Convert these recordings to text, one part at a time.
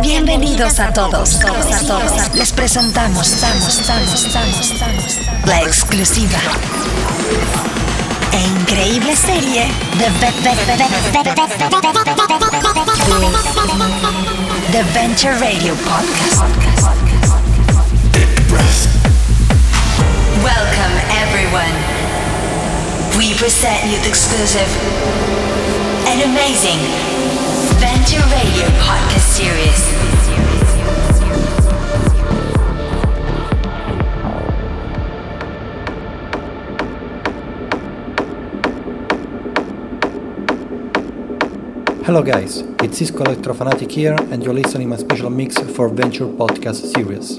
Bienvenidos a todos, todos, a todos. Les presentamos, estamos, estamos, estamos, estamos, la exclusiva e increíble serie de The Venture Radio Podcast. Welcome everyone. We present you the exclusive and amazing Hello guys, it's Cisco Electrofanatic here and you're listening my special mix for Venture Podcast series.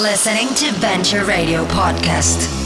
Listening to Venture Radio Podcast.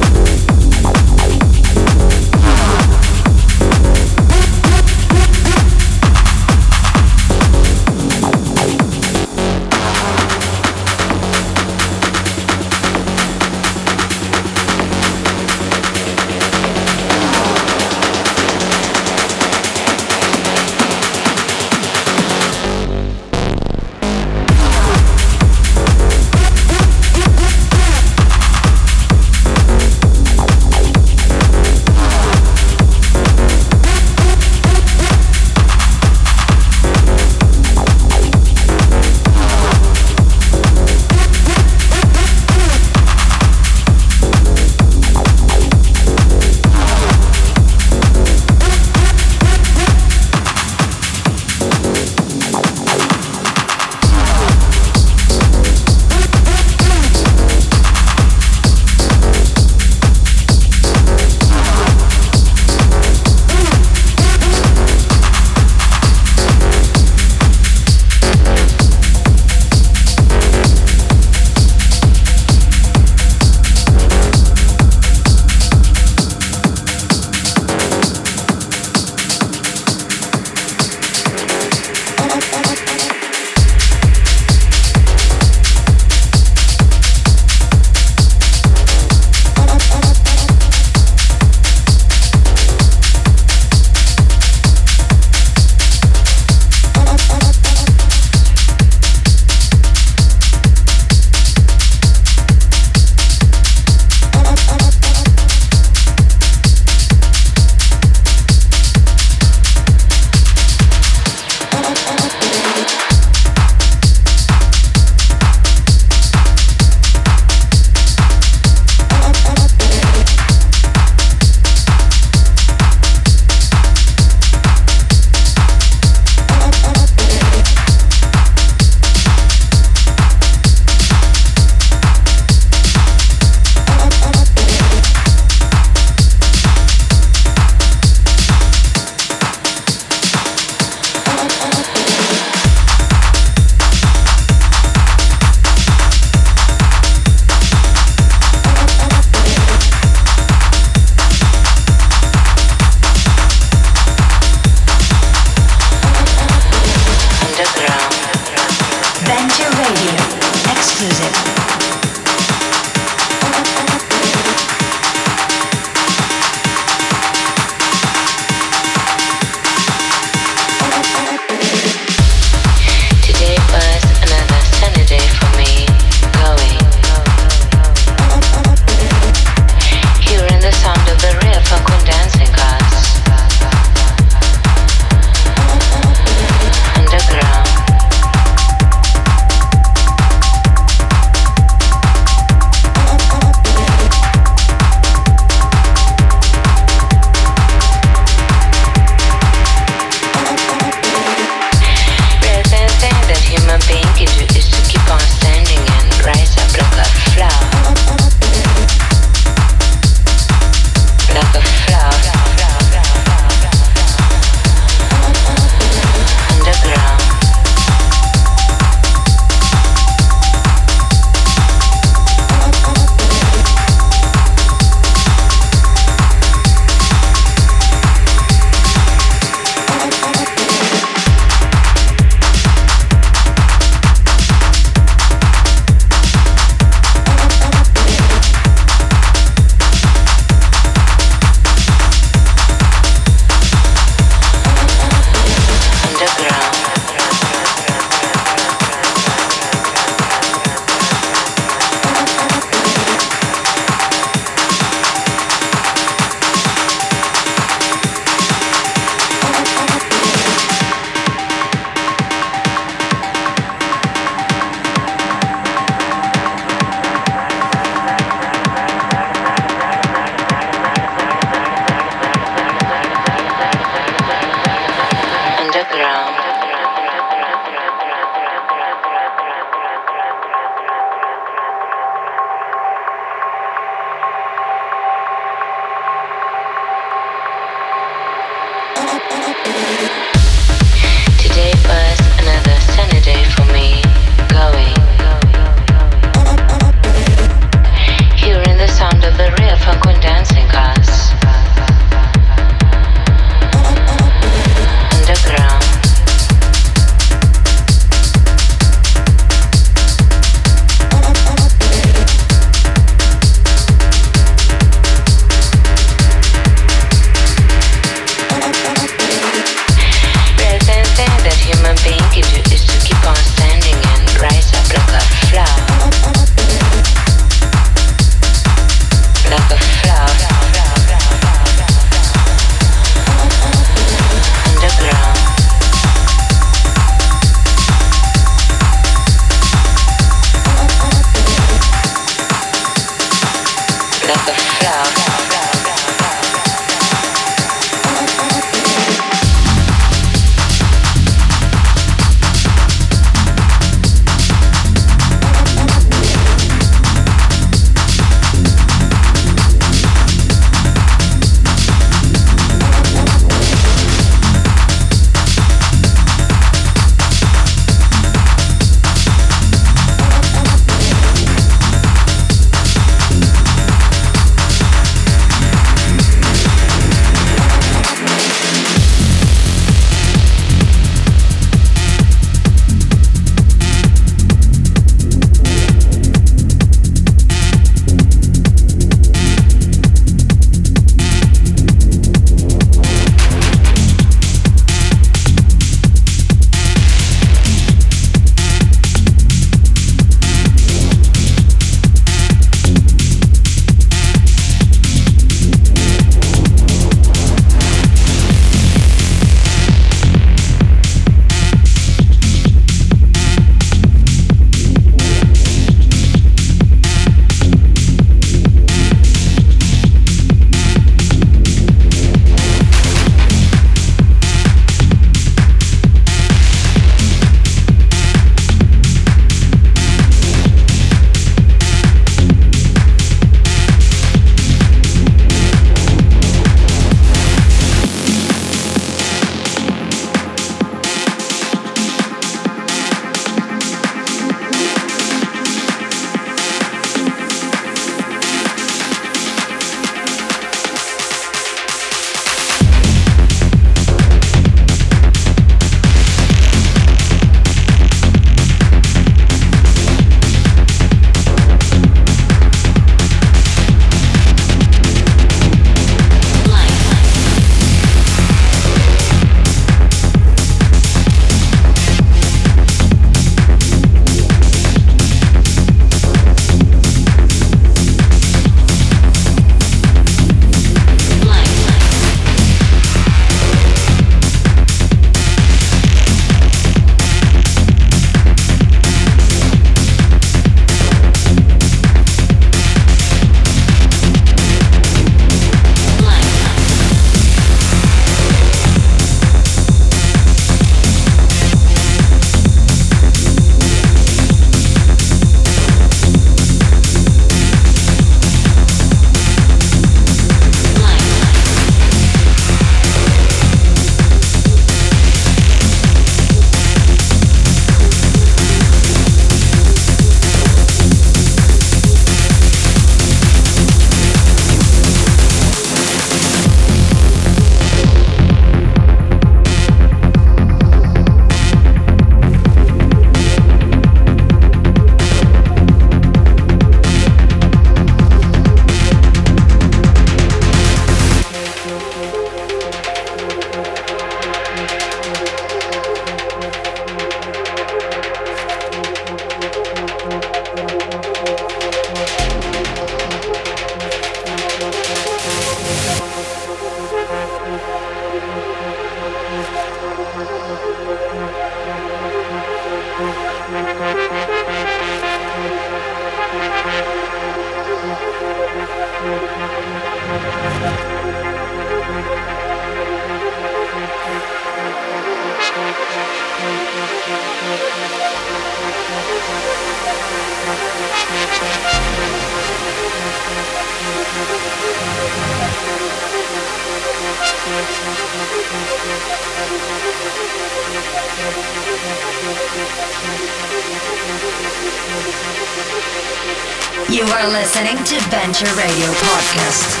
Adventure Radio Podcast.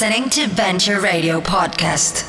Listening to Venture Radio Podcast.